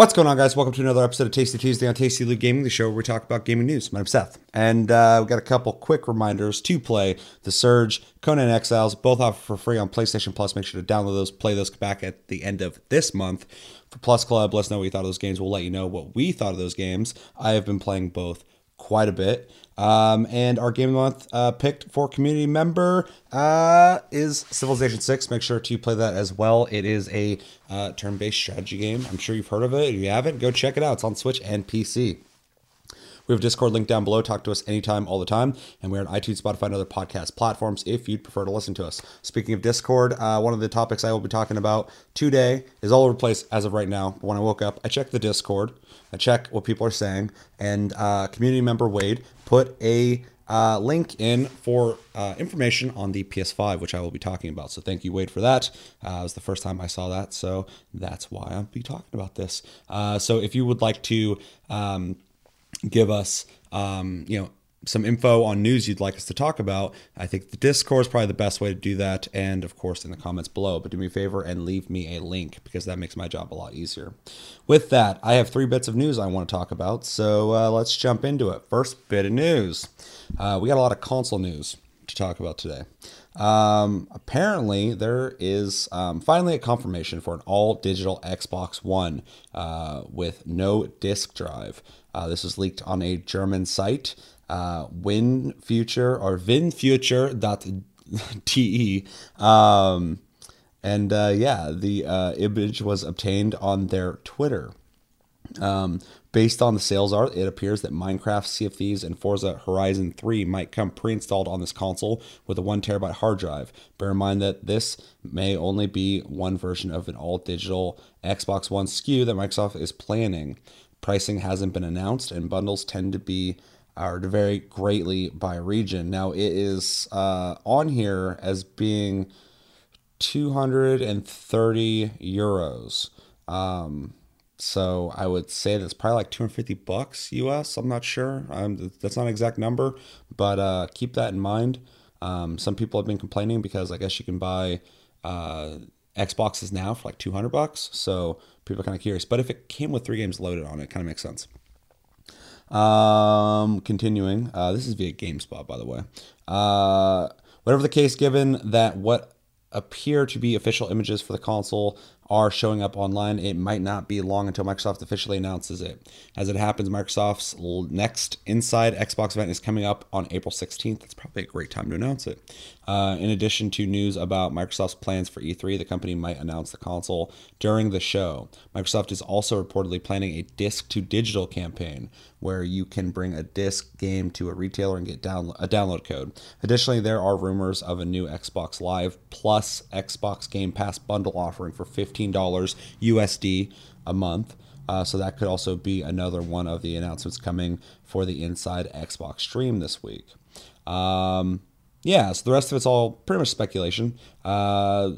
What's going on, guys? Welcome to another episode of Tasty Tuesday on Tasty League Gaming, the show where we talk about gaming news. My name's Seth, and uh, we got a couple quick reminders to play The Surge, Conan Exiles, both offer for free on PlayStation Plus. Make sure to download those, play those back at the end of this month. For Plus Club, let us know what you thought of those games. We'll let you know what we thought of those games. I have been playing both quite a bit. Um, and our game of the month uh, picked for community member uh, is Civilization 6. Make sure to play that as well. It is a uh, turn based strategy game. I'm sure you've heard of it. If you haven't, go check it out. It's on Switch and PC. We have Discord link down below. Talk to us anytime, all the time. And we're on iTunes, Spotify, and other podcast platforms if you'd prefer to listen to us. Speaking of Discord, uh, one of the topics I will be talking about today is all over the place as of right now. When I woke up, I checked the Discord, I check what people are saying, and uh, community member Wade put a uh, link in for uh, information on the PS5, which I will be talking about. So thank you, Wade, for that. Uh, it was the first time I saw that, so that's why I'll be talking about this. Uh, so if you would like to um, give us, um, you know, some info on news you'd like us to talk about, I think the Discord is probably the best way to do that. And of course, in the comments below. But do me a favor and leave me a link because that makes my job a lot easier. With that, I have three bits of news I want to talk about. So uh, let's jump into it. First bit of news uh, we got a lot of console news to talk about today. Um, apparently, there is um, finally a confirmation for an all digital Xbox One uh, with no disk drive. Uh, this was leaked on a German site, uh, WinFuture or winfuture.de. Um, and uh, yeah, the uh, image was obtained on their Twitter. Um, based on the sales art, it appears that Minecraft, Sea of Thieves, and Forza Horizon 3 might come pre installed on this console with a 1 terabyte hard drive. Bear in mind that this may only be one version of an all digital Xbox One SKU that Microsoft is planning. Pricing hasn't been announced, and bundles tend to be are to vary greatly by region. Now, it is uh, on here as being 230 euros. Um, so I would say that's probably like 250 bucks US. I'm not sure. Um, that's not an exact number, but uh, keep that in mind. Um, some people have been complaining because I guess you can buy uh, Xboxes now for like 200 bucks. So people are kind of curious. But if it came with three games loaded on it, it kind of makes sense. Um, continuing, uh, this is via GameSpot, by the way. Uh, whatever the case, given that what appear to be official images for the console are showing up online. It might not be long until Microsoft officially announces it. As it happens, Microsoft's next Inside Xbox event is coming up on April 16th. It's probably a great time to announce it. Uh, in addition to news about Microsoft's plans for E3, the company might announce the console during the show. Microsoft is also reportedly planning a disc to digital campaign where you can bring a disc game to a retailer and get down, a download code. Additionally, there are rumors of a new Xbox Live plus Xbox Game Pass bundle offering for 15 $15 USD a month. Uh, so that could also be another one of the announcements coming for the Inside Xbox stream this week. Um, yeah, so the rest of it's all pretty much speculation. Uh,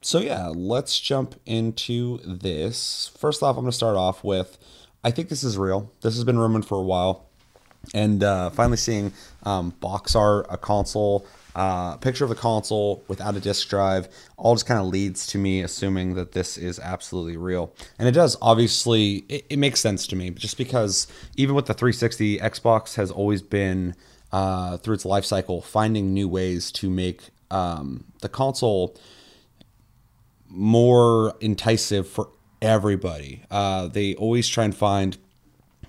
so yeah, let's jump into this. First off, I'm going to start off with I think this is real. This has been rumored for a while. And uh, finally seeing um, box art, a console uh, picture of the console without a disk drive all just kind of leads to me assuming that this is absolutely real. And it does obviously it, it makes sense to me just because even with the 360 xbox has always been uh, through its life cycle finding new ways to make um, the console more enticing for everybody. Uh, they always try and find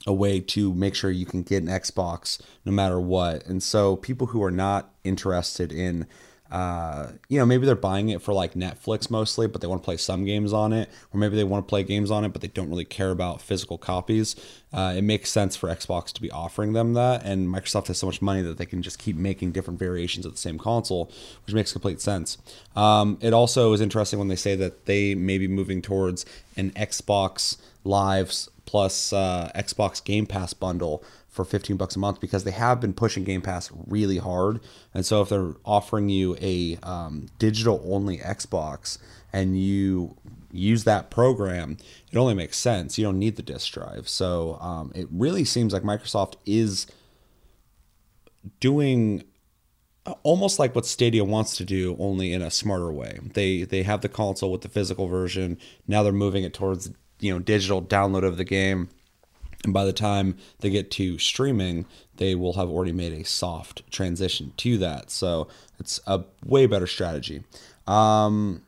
a way to make sure you can get an Xbox no matter what. And so people who are not interested in uh, you know, maybe they're buying it for like Netflix mostly, but they want to play some games on it, or maybe they want to play games on it, but they don't really care about physical copies. Uh, it makes sense for Xbox to be offering them that, and Microsoft has so much money that they can just keep making different variations of the same console, which makes complete sense. Um, it also is interesting when they say that they may be moving towards an Xbox Lives plus uh, Xbox Game Pass bundle for 15 bucks a month because they have been pushing Game Pass really hard. And so if they're offering you a um, digital only Xbox and you use that program, it only makes sense. You don't need the disk drive. So um, it really seems like Microsoft is doing almost like what Stadia wants to do, only in a smarter way. They they have the console with the physical version. Now they're moving it towards you know digital download of the game and by the time they get to streaming they will have already made a soft transition to that. So it's a way better strategy. Um,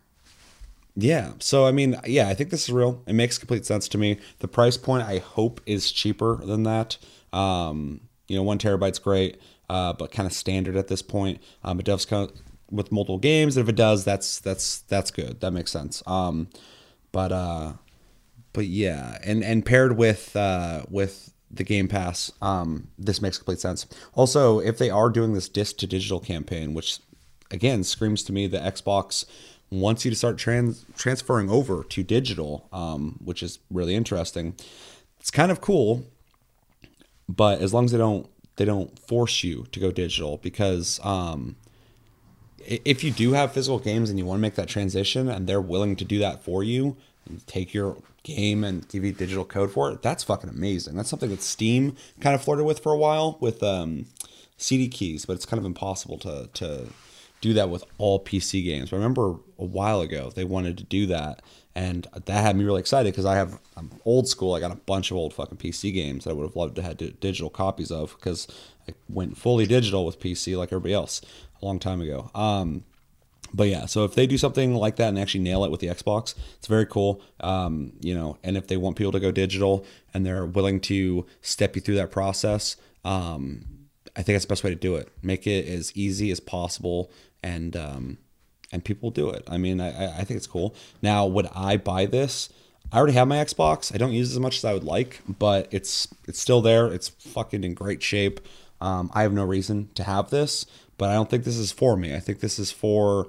yeah so i mean yeah i think this is real. It makes complete sense to me. The price point i hope is cheaper than that. Um, you know one terabyte's great uh, but kind of standard at this point. Um, it does come with multiple games and if it does that's that's that's good. That makes sense. Um, but uh but yeah, and and paired with uh, with the Game Pass, um, this makes complete sense. Also, if they are doing this disc to digital campaign, which again screams to me that Xbox wants you to start trans- transferring over to digital, um, which is really interesting. It's kind of cool, but as long as they don't they don't force you to go digital, because um, if you do have physical games and you want to make that transition, and they're willing to do that for you, take your game and give you digital code for it, that's fucking amazing. That's something that Steam kind of flirted with for a while with um, CD keys, but it's kind of impossible to to do that with all PC games. I remember a while ago they wanted to do that, and that had me really excited because I have I'm old school. I got a bunch of old fucking PC games that I would have loved to have digital copies of because I went fully digital with PC like everybody else a long time ago. Um, but yeah, so if they do something like that and actually nail it with the Xbox, it's very cool. Um, you know, and if they want people to go digital and they're willing to step you through that process, um, I think that's the best way to do it. Make it as easy as possible, and um, and people do it. I mean, I, I think it's cool. Now, would I buy this? I already have my Xbox. I don't use it as much as I would like, but it's it's still there. It's fucking in great shape. Um, I have no reason to have this, but I don't think this is for me. I think this is for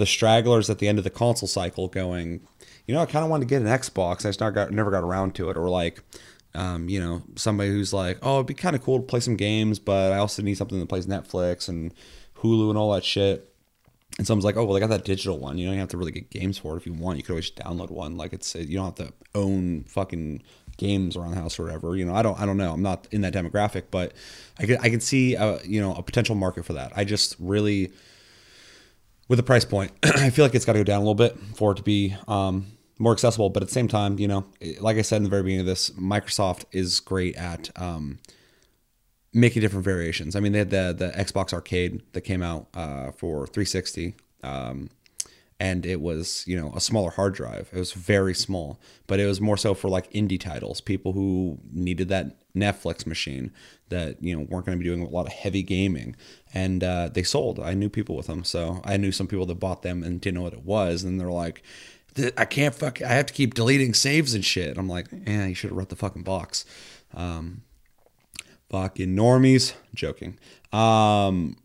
the stragglers at the end of the console cycle going, you know, I kind of wanted to get an Xbox. I just never got, never got around to it. Or like, um, you know, somebody who's like, oh, it'd be kind of cool to play some games, but I also need something that plays Netflix and Hulu and all that shit. And someone's like, oh, well, I got that digital one. You don't have to really get games for it if you want. You could always download one. Like it's, you don't have to own fucking games around the house or whatever. You know, I don't, I don't know. I'm not in that demographic, but I can, I can see, a, you know, a potential market for that. I just really with the price point, I feel like it's got to go down a little bit for it to be um, more accessible. But at the same time, you know, like I said in the very beginning of this, Microsoft is great at um, making different variations. I mean, they had the the Xbox Arcade that came out uh, for 360. Um, and it was you know a smaller hard drive it was very small but it was more so for like indie titles people who needed that netflix machine that you know weren't going to be doing a lot of heavy gaming. And uh, they sold. I knew people with them. So i knew some people that bought them and didn't know what it was. And they're like i can't fuck i have to keep deleting saves and shit. I'm like yeah you should have read the fucking box. Um fucking normies. Joking. Um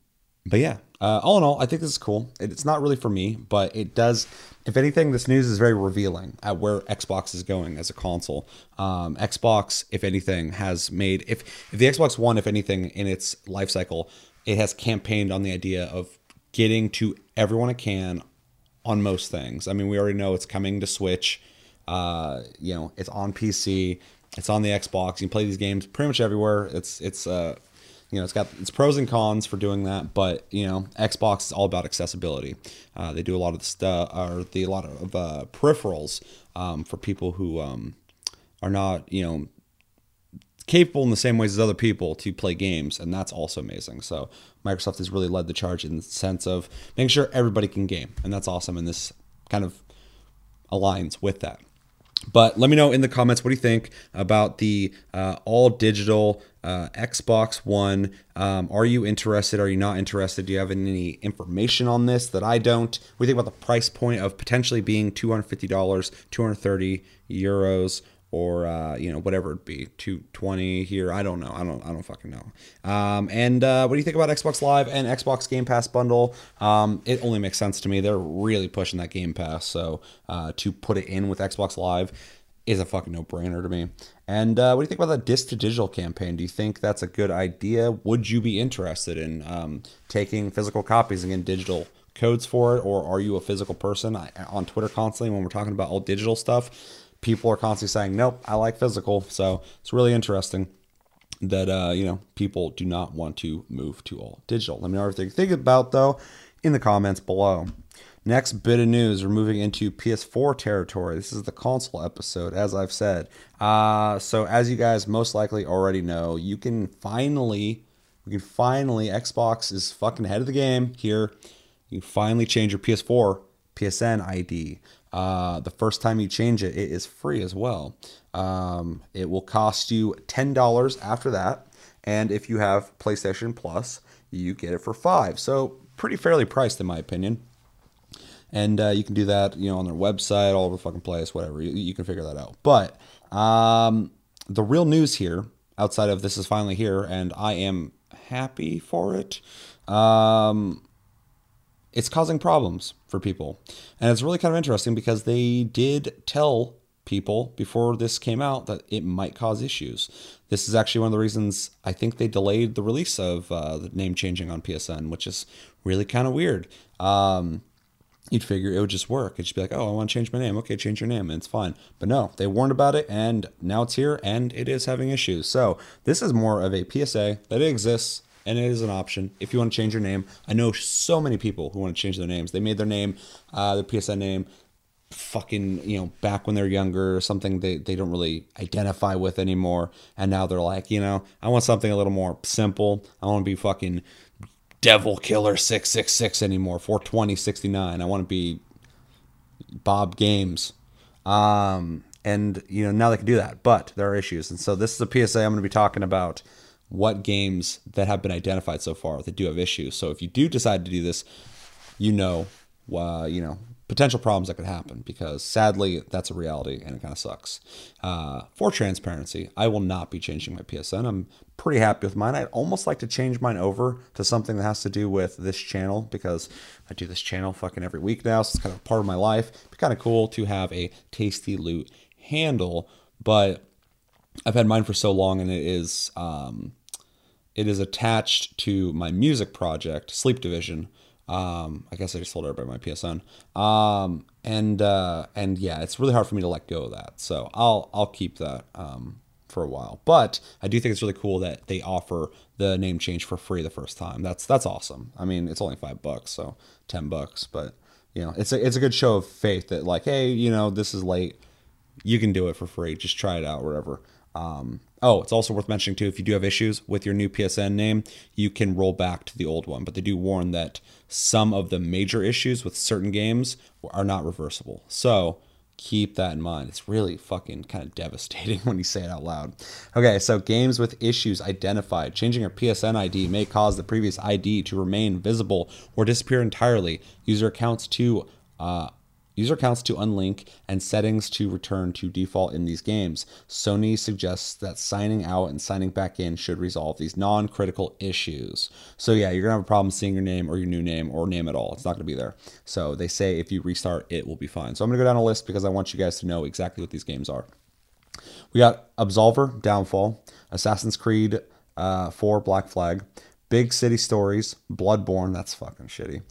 but yeah uh, all in all, I think this is cool. It's not really for me, but it does. If anything, this news is very revealing at where Xbox is going as a console. Um, Xbox, if anything, has made if if the Xbox One, if anything, in its life cycle, it has campaigned on the idea of getting to everyone it can on most things. I mean, we already know it's coming to Switch. Uh, you know, it's on PC. It's on the Xbox. You can play these games pretty much everywhere. It's it's uh, you know, it's got its pros and cons for doing that, but you know, Xbox is all about accessibility. Uh, they do a lot of the stuff, or the a lot of uh, peripherals um, for people who um, are not, you know, capable in the same ways as other people to play games, and that's also amazing. So Microsoft has really led the charge in the sense of making sure everybody can game, and that's awesome. And this kind of aligns with that. But let me know in the comments what do you think about the uh, all digital uh, Xbox One. Um, are you interested? Are you not interested? Do you have any information on this that I don't? We think about the price point of potentially being $250, 230 euros or uh, you know whatever it be 220 here i don't know i don't i don't fucking know um, and uh, what do you think about xbox live and xbox game pass bundle um, it only makes sense to me they're really pushing that game pass so uh, to put it in with xbox live is a fucking no-brainer to me and uh, what do you think about the disc to digital campaign do you think that's a good idea would you be interested in um, taking physical copies and getting digital codes for it or are you a physical person I, on twitter constantly when we're talking about all digital stuff people are constantly saying, nope, I like physical. So it's really interesting that, uh, you know, people do not want to move to all digital. Let me know what you think about, though, in the comments below. Next bit of news, we're moving into PS4 territory. This is the console episode, as I've said. Uh, so, as you guys most likely already know, you can finally, we can finally, Xbox is fucking ahead of the game here. You finally change your PS4 PSN ID. Uh, the first time you change it, it is free as well. Um, it will cost you $10 after that. And if you have PlayStation Plus, you get it for five. So pretty fairly priced in my opinion. And uh, you can do that, you know, on their website, all over the fucking place, whatever. You, you can figure that out. But um, the real news here, outside of this is finally here, and I am happy for it. Um, it's causing problems for people. And it's really kind of interesting because they did tell people before this came out that it might cause issues. This is actually one of the reasons I think they delayed the release of uh, the name changing on PSN, which is really kind of weird. Um, you'd figure it would just work. It'd just be like, oh, I want to change my name. Okay, change your name, and it's fine. But no, they warned about it, and now it's here, and it is having issues. So this is more of a PSA that it exists and it is an option if you want to change your name. I know so many people who want to change their names. They made their name, uh, their PSN name, fucking you know back when they're younger or something they, they don't really identify with anymore and now they're like you know i want something a little more simple i want to be fucking devil killer 666 anymore. 420 69 i want to be bob games. Um and you know now they can do that but there are issues. And so this is a psa i'm going to be talking about what games that have been identified so far that do have issues. So if you do decide to do this you know uh, you know potential problems that could happen because sadly that's a reality and it kind of sucks. Uh, for transparency, I will not be changing my PSN. I'm pretty happy with mine. I'd almost like to change mine over to something that has to do with this channel because I do this channel fucking every week now. So it's kind of part of my life. It'd be kind of cool to have a tasty loot handle, but I've had mine for so long and it is um, it is attached to my music project, Sleep Division um, I guess I just told everybody my PSN. Um, and uh, and yeah, it's really hard for me to let go of that. So I'll I'll keep that um, for a while. But I do think it's really cool that they offer the name change for free the first time. That's that's awesome. I mean, it's only five bucks, so ten bucks, but you know, it's a it's a good show of faith that like, hey, you know, this is late. You can do it for free. Just try it out, whatever. Um, oh, it's also worth mentioning too, if you do have issues with your new PSN name, you can roll back to the old one. But they do warn that some of the major issues with certain games are not reversible. So keep that in mind. It's really fucking kind of devastating when you say it out loud. Okay, so games with issues identified. Changing your PSN ID may cause the previous ID to remain visible or disappear entirely. User accounts to uh, user accounts to unlink, and settings to return to default in these games. Sony suggests that signing out and signing back in should resolve these non critical issues. So, yeah, you're to have a problem seeing your name or your new name or name at all. It's not to be there. So, they say if you restart, it will be fine. So, I'm to go down a list because I want you guys to know exactly what these games are. We got Absolver, Downfall, Assassin's Creed uh, 4, Black Flag, Big City Stories, Bloodborne, that's fucking shitty.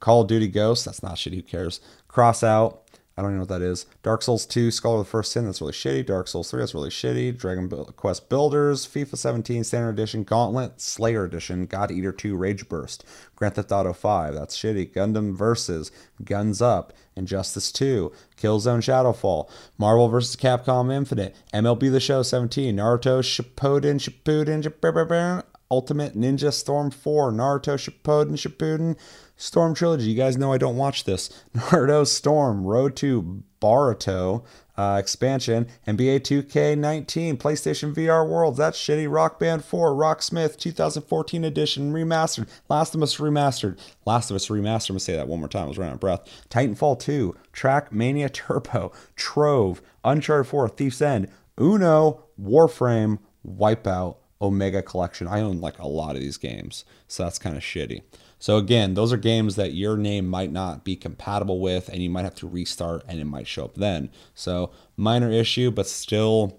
Call of Duty Ghosts, that's not shitty, who cares? Crossout. I don't even know what that is. Dark Souls 2, Scholar of the First Sin, that's really shitty. Dark Souls 3, that's really shitty. Dragon Quest Builders, FIFA 17, Standard Edition, Gauntlet, Slayer Edition, God Eater 2, Rage Burst, Grand Theft Auto 5, that's shitty. Gundam Versus, Guns Up, Injustice 2, Killzone Shadowfall, Marvel vs. Capcom Infinite, MLB The Show 17, Naruto Shippuden, Shippuden, Shippuden, Ultimate Ninja Storm 4, Naruto Shippuden, Shippuden, Storm Trilogy. You guys know I don't watch this. Naruto Storm, Road to Boruto uh, expansion, NBA 2K19, PlayStation VR Worlds. That's shitty. Rock Band 4, Rocksmith 2014 edition remastered. Last of Us remastered. Last of Us remastered. I'm gonna say that one more time. I was running out of breath. Titanfall 2, Trackmania Turbo, Trove, Uncharted 4, Thief's End, Uno, Warframe, Wipeout. Omega Collection. I own like a lot of these games, so that's kind of shitty. So again, those are games that your name might not be compatible with, and you might have to restart, and it might show up then. So minor issue, but still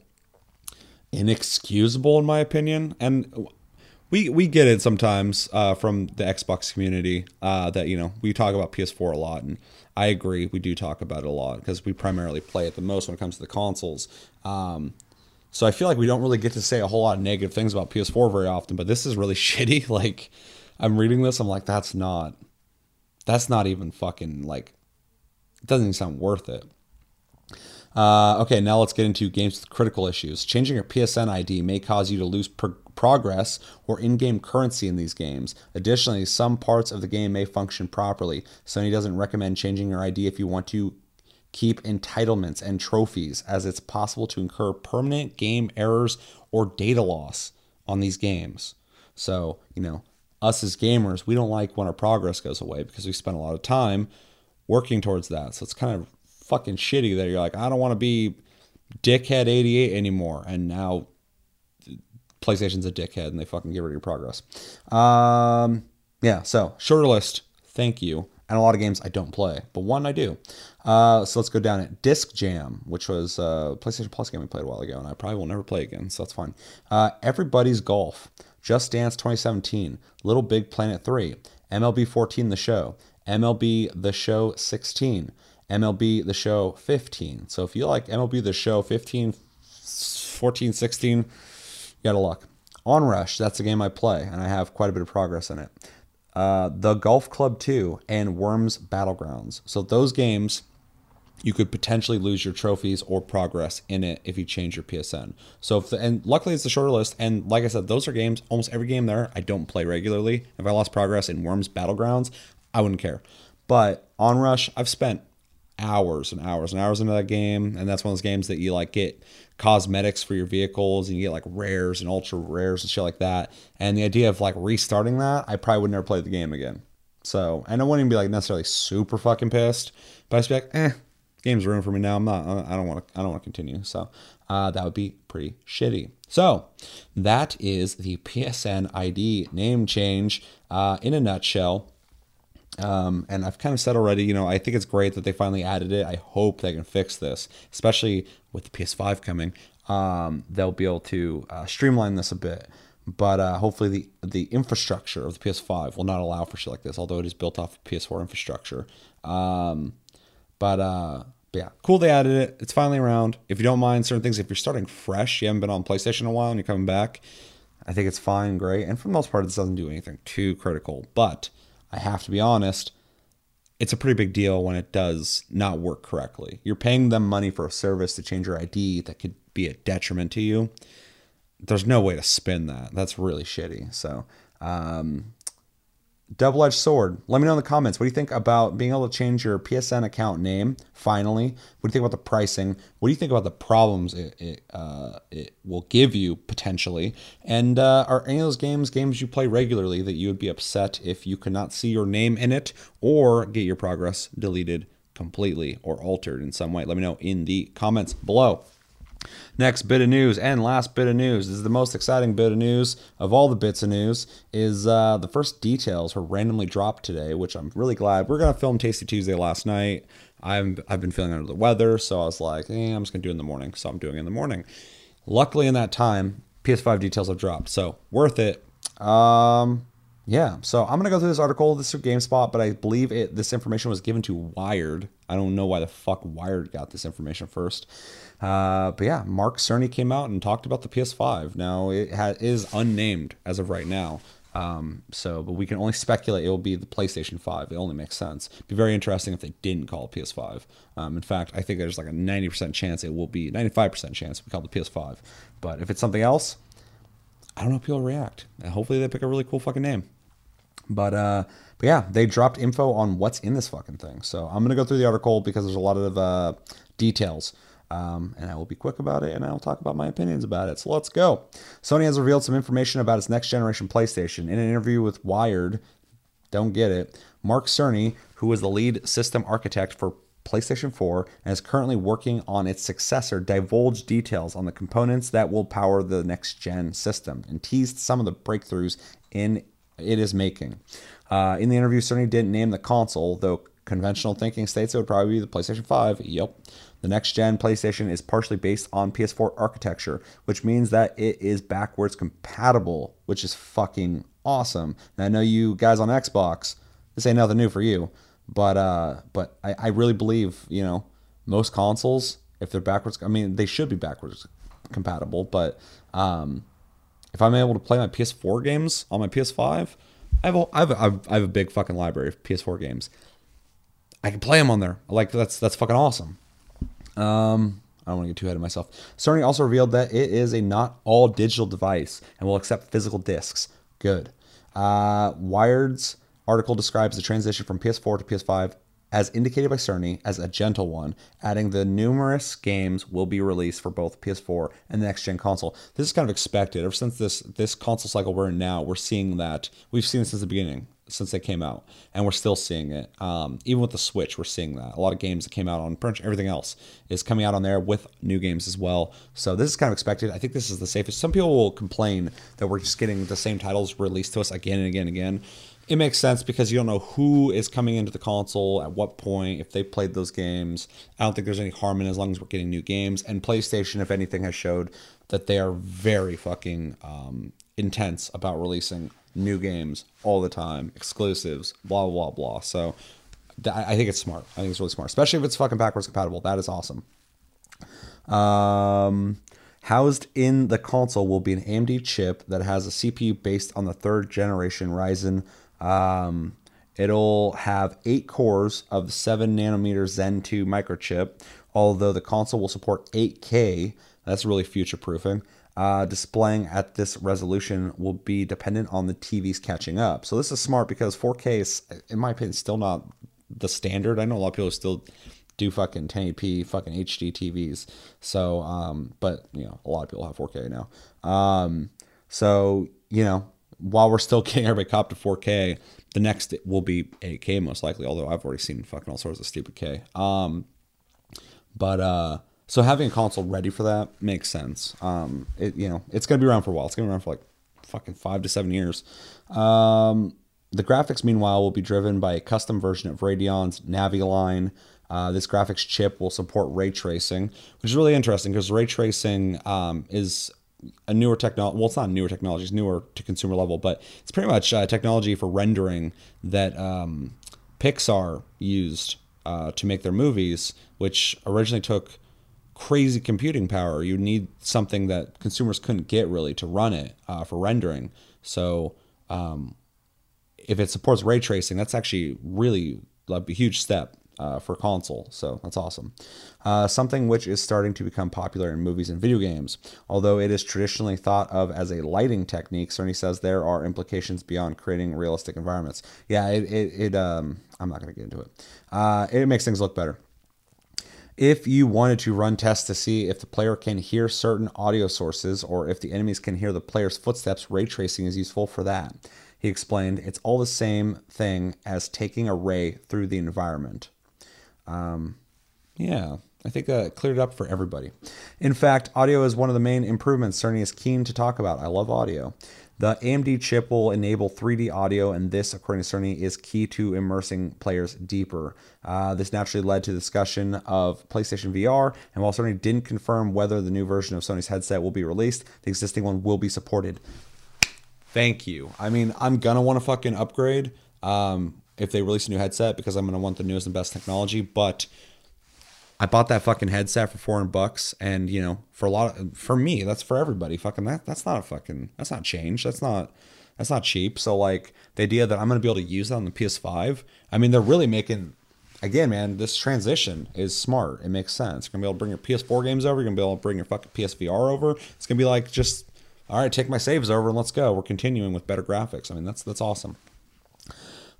inexcusable in my opinion. And we we get it sometimes uh, from the Xbox community uh, that you know we talk about PS4 a lot, and I agree we do talk about it a lot because we primarily play it the most when it comes to the consoles. Um, so I feel like we don't really get to say a whole lot of negative things about PS4 very often, but this is really shitty. Like I'm reading this, I'm like, that's not, that's not even fucking like it doesn't even sound worth it. Uh, okay, now let's get into games with critical issues. Changing your PSN ID may cause you to lose pro- progress or in game currency in these games. Additionally, some parts of the game may function properly. Sony doesn't recommend changing your ID if you want to keep entitlements and trophies, as it's possible to incur permanent game errors or data loss on these games. So, you know, us as gamers, we don't like when our progress goes away because we spend a lot of time working towards that. So it's kind of fucking shitty that you're like, I don't want to be dickhead 88 anymore. And now PlayStation's a dickhead and they fucking get rid of your progress. Um, yeah, so shorter list. Thank you. And a lot of games I don't play, but one I do. Uh, so let's go down it. Disc Jam, which was a PlayStation Plus game we played a while ago, and I probably will never play again, so that's fine. Uh, Everybody's Golf, Just Dance 2017, Little Big Planet 3, MLB 14 The Show, MLB The Show 16, MLB The Show 15. So if you like MLB The Show 15, 14, 16, you got a luck. Onrush, that's a game I play, and I have quite a bit of progress in it. Uh, the Golf Club 2 and Worms Battlegrounds. So those games, you could potentially lose your trophies or progress in it if you change your PSN. So if the, and luckily it's the shorter list. And like I said, those are games. Almost every game there I don't play regularly. If I lost progress in Worms Battlegrounds, I wouldn't care. But Onrush, I've spent hours and hours and hours into that game, and that's one of those games that you like get cosmetics for your vehicles and you get like rares and ultra rares and shit like that. And the idea of like restarting that, I probably would never play the game again. So, and I wouldn't even be like necessarily super fucking pissed, but I'd be like, eh, game's ruined for me now. I'm not, I don't want to, I don't want to continue. So, uh, that would be pretty shitty. So, that is the PSN ID name change uh, in a nutshell. Um, and I've kind of said already, you know, I think it's great that they finally added it. I hope they can fix this, especially with the PS5 coming. Um, they'll be able to uh, streamline this a bit. But uh, hopefully, the the infrastructure of the PS5 will not allow for shit like this, although it is built off of PS4 infrastructure. Um, but, uh, but yeah, cool they added it. It's finally around. If you don't mind certain things, if you're starting fresh, you haven't been on PlayStation in a while, and you're coming back, I think it's fine, great. And for the most part, this doesn't do anything too critical. But I have to be honest, it's a pretty big deal when it does not work correctly. You're paying them money for a service to change your ID that could be a detriment to you. There's no way to spin that. That's really shitty. So, um, double edged sword. Let me know in the comments. What do you think about being able to change your PSN account name finally? What do you think about the pricing? What do you think about the problems it, it, uh, it will give you potentially? And uh, are any of those games games you play regularly that you would be upset if you could not see your name in it or get your progress deleted completely or altered in some way? Let me know in the comments below. Next bit of news and last bit of news this is the most exciting bit of news of all the bits of news is uh, the first details were randomly dropped today, which I'm really glad. We are gonna film Tasty Tuesday last night. I'm I've been feeling under the weather, so I was like, eh, I'm just gonna do it in the morning. So I'm doing it in the morning. Luckily, in that time, PS5 details have dropped, so worth it. Um, yeah, so I'm gonna go through this article. This is GameSpot, but I believe it. This information was given to Wired. I don't know why the fuck Wired got this information first. Uh, but yeah, Mark Cerny came out and talked about the PS5. Now it ha- is unnamed as of right now. Um, so, but we can only speculate it will be the PlayStation 5. It only makes sense. It'd be very interesting if they didn't call it PS5. Um, in fact, I think there's like a 90% chance it will be 95% chance we call it the PS5. But if it's something else, I don't know if people react. And hopefully they pick a really cool fucking name. But uh, but yeah, they dropped info on what's in this fucking thing. So I'm gonna go through the article because there's a lot of uh, details. Um, and I will be quick about it and I'll talk about my opinions about it. So let's go. Sony has revealed some information about its next generation PlayStation. In an interview with Wired, don't get it, Mark Cerny, who is the lead system architect for PlayStation 4 and is currently working on its successor, divulged details on the components that will power the next gen system and teased some of the breakthroughs in it is making. Uh, in the interview, Cerny didn't name the console, though conventional thinking states it would probably be the PlayStation 5. Yep. The next gen PlayStation is partially based on PS4 architecture, which means that it is backwards compatible, which is fucking awesome. I know you guys on Xbox, this ain't nothing new for you, but uh, but I, I really believe you know most consoles, if they're backwards, I mean they should be backwards compatible, but um, if I'm able to play my PS4 games on my PS5, I have a, I have a, I have a big fucking library of PS4 games. I can play them on there. Like that's that's fucking awesome. Um, I don't want to get too ahead of myself. Sony also revealed that it is a not all digital device and will accept physical discs. Good. Uh, Wired's article describes the transition from PS4 to PS5 as indicated by Cerny as a gentle one, adding the numerous games will be released for both PS4 and the next gen console. This is kind of expected. Ever since this this console cycle we're in now, we're seeing that we've seen this since the beginning, since they came out, and we're still seeing it. Um, even with the Switch, we're seeing that a lot of games that came out on pretty everything else is coming out on there with new games as well. So this is kind of expected. I think this is the safest. Some people will complain that we're just getting the same titles released to us again and again and again it makes sense because you don't know who is coming into the console at what point if they played those games. I don't think there's any harm in as long as we're getting new games. And playstation if anything has showed that they are very fucking um, intense about releasing new games all the time exclusives blah blah blah so i think it's smart. I think it's really smart especially if it's fucking backwards compatible. That is awesome. Um Housed in the console will be an AMD chip that has a CPU based on the third generation Ryzen um, it'll have eight cores of the 7 nanometer Zen 2 microchip, although the console will support 8K. That's really future proofing. Uh, displaying at this resolution will be dependent on the TVs catching up. So this is smart because 4K is, in my opinion, still not the standard. I know a lot of people still do fucking 1080p, fucking HD TVs. So, um, but you know, a lot of people have 4K now. Um, so you know, while we're still getting everybody cop to 4K, the next will be 8K most likely. Although I've already seen fucking all sorts of stupid K. Um, but uh, so having a console ready for that makes sense. Um, it you know it's gonna be around for a while. It's gonna be around for like fucking five to seven years. Um, the graphics, meanwhile, will be driven by a custom version of Radeon's Navi line. Uh, this graphics chip will support ray tracing, which is really interesting because ray tracing um, is a newer technology. Well, it's not newer technology; it's newer to consumer level, but it's pretty much uh, technology for rendering that um, Pixar used uh, to make their movies, which originally took crazy computing power. You need something that consumers couldn't get really to run it uh, for rendering. So, um, if it supports ray tracing, that's actually really a huge step uh, for console. So that's awesome. Uh, something which is starting to become popular in movies and video games. Although it is traditionally thought of as a lighting technique, Cerny says there are implications beyond creating realistic environments. Yeah, it, it, it um, I'm not going to get into it. Uh, it makes things look better. If you wanted to run tests to see if the player can hear certain audio sources or if the enemies can hear the player's footsteps, ray tracing is useful for that. He explained, it's all the same thing as taking a ray through the environment. Um, yeah, I think that cleared it up for everybody. In fact, audio is one of the main improvements Cerny is keen to talk about. I love audio. The AMD chip will enable 3D audio, and this, according to Cerny, is key to immersing players deeper. Uh, this naturally led to discussion of PlayStation VR, and while Cerny didn't confirm whether the new version of Sony's headset will be released, the existing one will be supported. Thank you. I mean, I'm gonna want to fucking upgrade. Um, if they release a new headset because I'm gonna want the newest and best technology. But I bought that fucking headset for 400 bucks, and you know, for a lot of, for me, that's for everybody. Fucking that that's not a fucking that's not change. That's not that's not cheap. So like the idea that I'm gonna be able to use that on the PS5. I mean, they're really making. Again, man, this transition is smart. It makes sense. You're gonna be able to bring your PS4 games over. You're gonna be able to bring your fucking PSVR over. It's gonna be like just, all right, take my saves over and let's go. We're continuing with better graphics. I mean, that's that's awesome.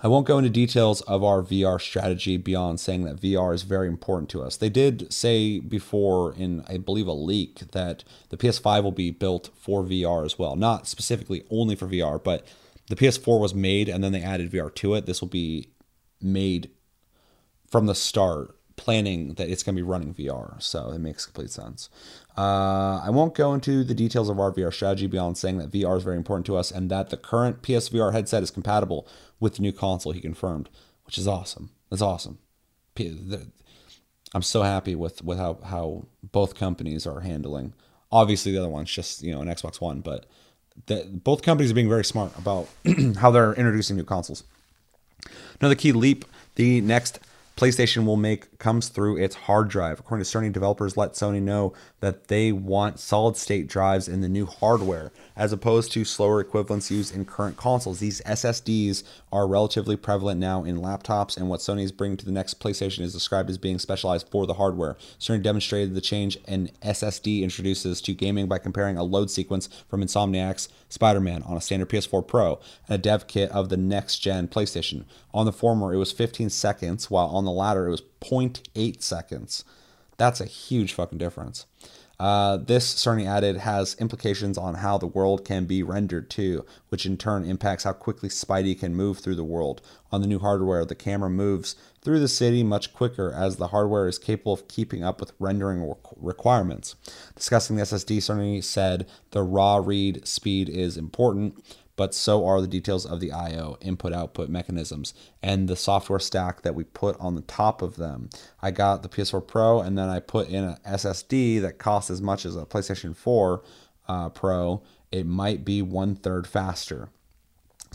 I won't go into details of our VR strategy beyond saying that VR is very important to us. They did say before in, I believe, a leak that the PS5 will be built for VR as well. Not specifically only for VR, but the PS4 was made and then they added VR to it. This will be made from the start planning that it's going to be running VR. So it makes complete sense. Uh, I won't go into the details of our VR strategy beyond saying that VR is very important to us and that the current PSVR headset is compatible with the new console, he confirmed, which is awesome. That's awesome. I'm so happy with, with how, how both companies are handling. Obviously, the other one's just you know an Xbox One, but the, both companies are being very smart about how they're introducing new consoles. Another key leap: the next PlayStation will make comes through its hard drive. According to Sony, developers let Sony know that they want solid state drives in the new hardware, as opposed to slower equivalents used in current consoles. These SSDs are relatively prevalent now in laptops, and what Sony is bringing to the next PlayStation is described as being specialized for the hardware. Sony demonstrated the change an SSD introduces to gaming by comparing a load sequence from Insomniac's Spider Man on a standard PS4 Pro and a dev kit of the next gen PlayStation. On the former, it was 15 seconds, while on the latter, it was 0.8 seconds. That's a huge fucking difference. Uh, this, Cerny added, has implications on how the world can be rendered too, which in turn impacts how quickly Spidey can move through the world. On the new hardware, the camera moves through the city much quicker as the hardware is capable of keeping up with rendering requirements. Discussing the SSD, Cerny said the raw read speed is important but so are the details of the I/O input output mechanisms and the software stack that we put on the top of them. I got the PS4 Pro and then I put in an SSD that costs as much as a PlayStation 4 uh, Pro. It might be one third faster.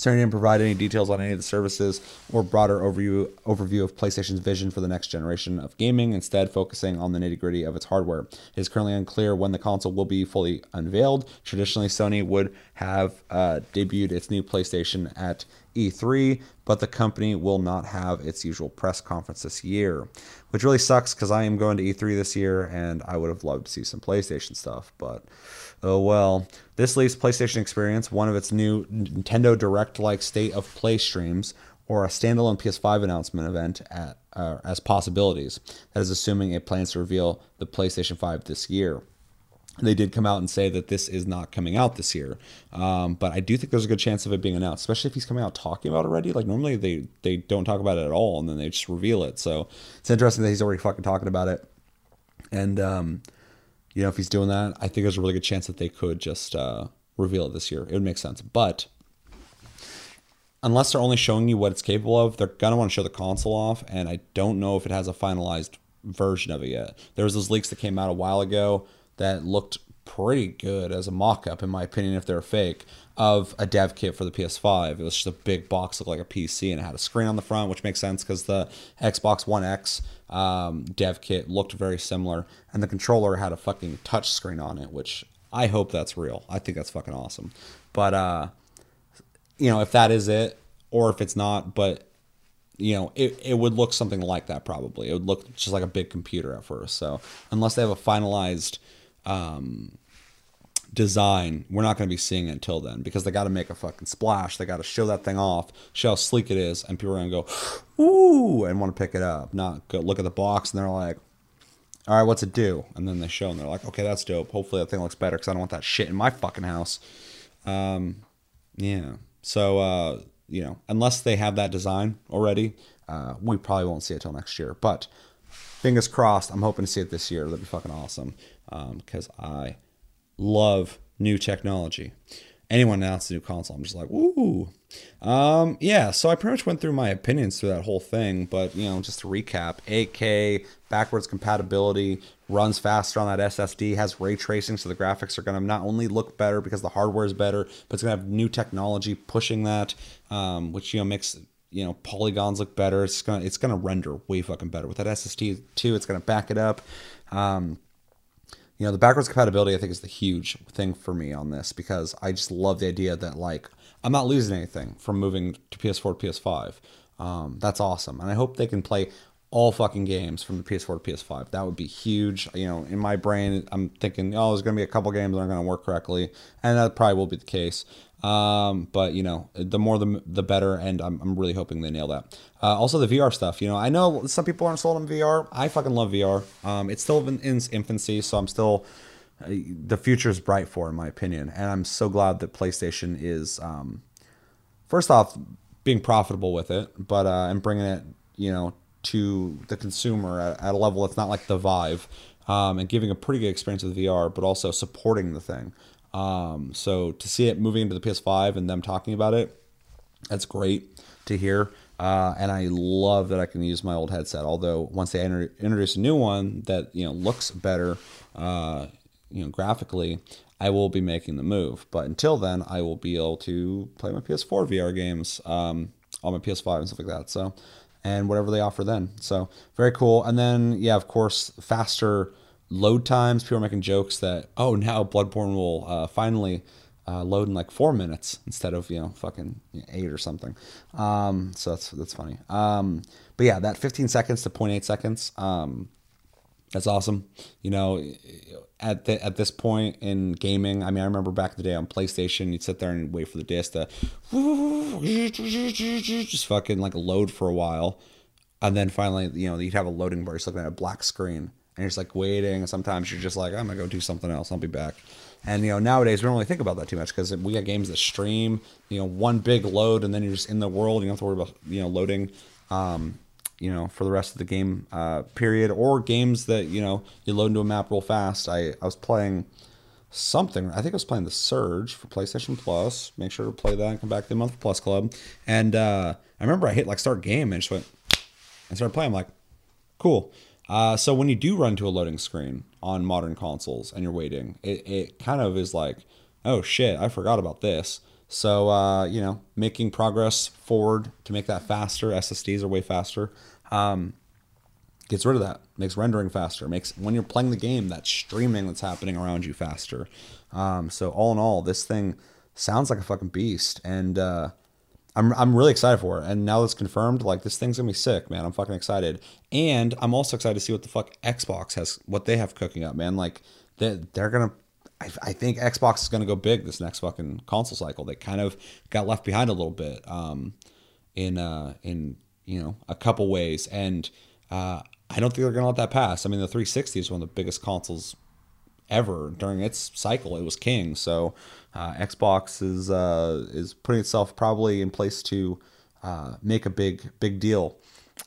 Sony didn't provide any details on any of the services or broader overview overview of PlayStation's vision for the next generation of gaming, instead focusing on the nitty-gritty of its hardware. It is currently unclear when the console will be fully unveiled. Traditionally, Sony would have uh, debuted its new PlayStation at E3, but the company will not have its usual press conference this year, which really sucks because I am going to E3 this year and I would have loved to see some PlayStation stuff, but oh well. This leaves PlayStation Experience, one of its new Nintendo Direct like state of play streams, or a standalone PS5 announcement event at, uh, as possibilities. That is assuming it plans to reveal the PlayStation 5 this year. They did come out and say that this is not coming out this year, um, but I do think there's a good chance of it being announced, especially if he's coming out talking about it already. Like normally they they don't talk about it at all, and then they just reveal it. So it's interesting that he's already fucking talking about it. And um, you know, if he's doing that, I think there's a really good chance that they could just uh, reveal it this year. It would make sense. But unless they're only showing you what it's capable of, they're gonna want to show the console off, and I don't know if it has a finalized version of it yet. There was those leaks that came out a while ago that looked pretty good as a mock-up, in my opinion, if they're fake, of a dev kit for the PS5. It was just a big box, looked like a PC, and it had a screen on the front, which makes sense because the Xbox One X um, dev kit looked very similar, and the controller had a fucking touch screen on it, which I hope that's real. I think that's fucking awesome. But uh, you know, if that is it, or if it's not, but you know, it, it would look something like that probably. It would look just like a big computer at first. So unless they have a finalized um, design, we're not going to be seeing it until then because they got to make a fucking splash. They got to show that thing off, show how sleek it is, and people are going to go, ooh, and want to pick it up. Not go look at the box and they're like, all right, what's it do? And then they show and they're like, okay, that's dope. Hopefully that thing looks better because I don't want that shit in my fucking house. Um, yeah. So, uh, you know, unless they have that design already, uh, we probably won't see it till next year. But fingers crossed, I'm hoping to see it this year. That'd be fucking awesome because um, I love new technology. Anyone announces a new console, I'm just like, ooh. Um, yeah, so I pretty much went through my opinions through that whole thing, but you know, just to recap, 8K backwards compatibility runs faster on that SSD, has ray tracing, so the graphics are going to not only look better because the hardware is better, but it's going to have new technology pushing that, um, which you know makes you know polygons look better. It's gonna it's gonna render way fucking better with that SSD too. It's gonna back it up. Um, you know the backwards compatibility i think is the huge thing for me on this because i just love the idea that like i'm not losing anything from moving to ps4 to ps5 um, that's awesome. And i hope they can play all fucking games from the ps4 to ps5 that would be huge. You know in my brain i'm thinking oh there's going to be a couple games that aren't going to work correctly. And that probably will be the case um, but you know, the more the the better, and I'm, I'm really hoping they nail that. Uh, also, the VR stuff. You know, I know some people aren't sold on VR. I fucking love VR. Um, it's still in, in infancy, so I'm still uh, the future is bright for, in my opinion, and I'm so glad that PlayStation is um, first off being profitable with it, but uh, and bringing it, you know, to the consumer at, at a level that's not like the Vive. Um, and giving a pretty good experience with VR, but also supporting the thing. Um, so to see it moving into the PS5 and them talking about it, that's great to hear. Uh, and I love that I can use my old headset. Although once they introduce a new one that you know looks better, uh, you know graphically, I will be making the move. But until then, I will be able to play my PS4 VR games um, on my PS5 and stuff like that. So and whatever they offer then. So very cool. And then yeah, of course, faster load times. People are making jokes that oh now Bloodborne will uh, finally uh, load in like four minutes instead of you know fucking eight or something. Um, so that's that's funny. Um, but yeah, that 15 seconds to 0.8 seconds. Um, that's awesome. You know, at the, at this point in gaming, I mean, I remember back in the day on PlayStation, you'd sit there and wait for the disc to just fucking like load for a while, and then finally, you know, you'd have a loading bar. You're looking at a black screen, and you're just like waiting. And sometimes you're just like, I'm gonna go do something else. I'll be back. And you know, nowadays we don't really think about that too much because we got games that stream. You know, one big load, and then you're just in the world. You don't have to worry about you know loading. Um, you know, for the rest of the game uh, period, or games that you know you load into a map real fast. I I was playing something. I think I was playing the Surge for PlayStation Plus. Make sure to play that and come back to the Month Plus Club. And uh, I remember I hit like start game and just went and started playing. I'm like, cool. Uh, so when you do run to a loading screen on modern consoles and you're waiting, it, it kind of is like, oh shit, I forgot about this. So uh, you know, making progress forward to make that faster. SSDs are way faster um, gets rid of that makes rendering faster makes when you're playing the game that streaming that's happening around you faster um, so all in all this thing sounds like a fucking beast and uh, I'm, I'm really excited for it. And now it's confirmed like this thing's gonna be sick man. I'm fucking excited. And i'm also excited to see what the fuck xbox has what they have cooking up man. Like they, they're gonna I, I think xbox is gonna go big this next fucking console cycle. They kind of got left behind a little bit um, in uh, in you know, a couple ways. And uh, I don't think they're to let that pass. I mean, the 360 is one of the biggest consoles ever during its cycle. It was king. So uh, Xbox is uh, is putting itself probably in place to uh, make a big big deal.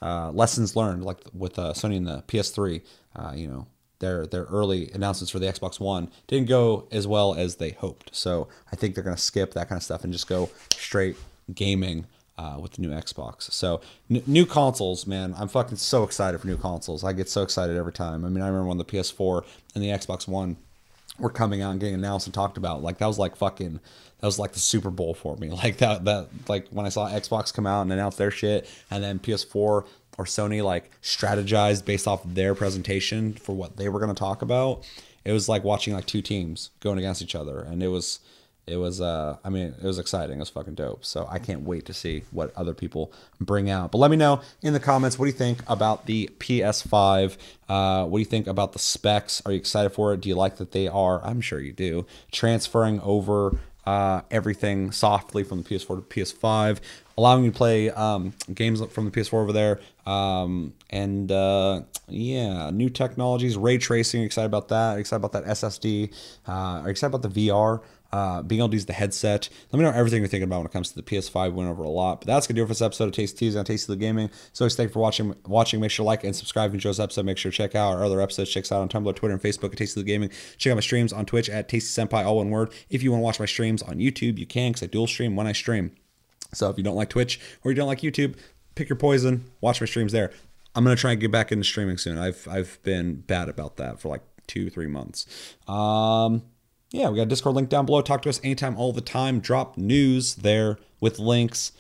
Uh, lessons learned, like with uh, Sony and the PS3. Uh, you know, their their early announcements for the Xbox One didn't go as well as they hoped. So I think they're going to skip that kind of stuff and just go straight gaming uh, with the new Xbox. So n- new consoles, man, I'm fucking so excited for new consoles. I get so excited every time. I mean, I remember when the PS4 and the Xbox One were coming out and getting announced and talked about. Like that was like fucking that was like the Super Bowl for me. Like that that like when I saw Xbox come out and announce their shit, and then PS4 or Sony like strategized based off their presentation for what they were going to talk about. It was like watching like two teams going against each other, and it was it was uh i mean it was exciting. It was fucking dope. So i can't wait to see what other people bring out. But let me know in the comments what do you think about the ps5 uh, what do you think about the specs? Are you excited for it? Do you like that they are i'm sure you do transferring over uh, everything softly from the ps4 to ps5 allowing you to play um, games from the ps4 over there? Um, and uh, yeah new technologies ray tracing. Excited about that? Excited about that ssd uh, excited about the vr uh, being able to use the headset. Let me know everything you're thinking about when it comes to the PS5. Went over a lot, but that's gonna do it for this episode of Tasty Tuesday on Tasty the Gaming. So thank you for watching. Watching, make sure to like and subscribe if you enjoy this episode. Make sure to check out our other episodes. Check us out on Tumblr, Twitter, and Facebook at Tasty the Gaming. Check out my streams on Twitch at Tasty Senpai, all one word. If you want to watch my streams on YouTube, you can because I dual stream when I stream. So if you don't like Twitch or you don't like YouTube, pick your poison. Watch my streams there. I'm gonna try and get back into streaming soon. I've I've been bad about that for like two three months. Um, yeah, we got a Discord link down below. Talk to us anytime, all the time. Drop news there with links.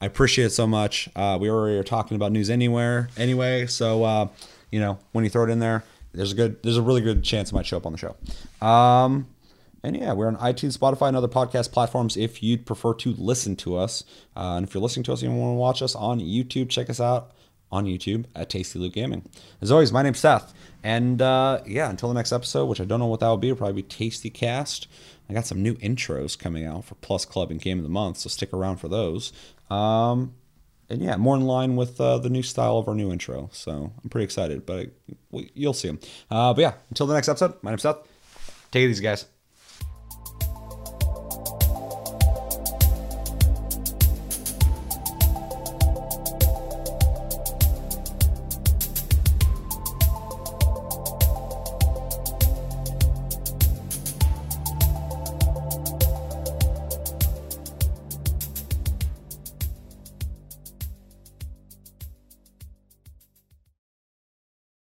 I appreciate it so much. Uh, we already are talking about news anywhere, anyway. So uh, you know, when you throw it in there, there's a good, there's a really good chance it might show up on the show. Um, and yeah, we're on iTunes, Spotify, and other podcast platforms if you'd prefer to listen to us. Uh, and if you're listening to us and you want to watch us on YouTube, check us out on YouTube at Tasty Luke Gaming. As always, my name's Seth. And uh, yeah, until the next episode, which I don't know what that will be, it'll probably be Tasty Cast. I got some new intros coming out for Plus Club and Game of the Month, so stick around for those. Um, and yeah, more in line with uh, the new style of our new intro. So I'm pretty excited, but I, you'll see them. Uh, but yeah, until the next episode, my name's Seth. Take it easy, guys.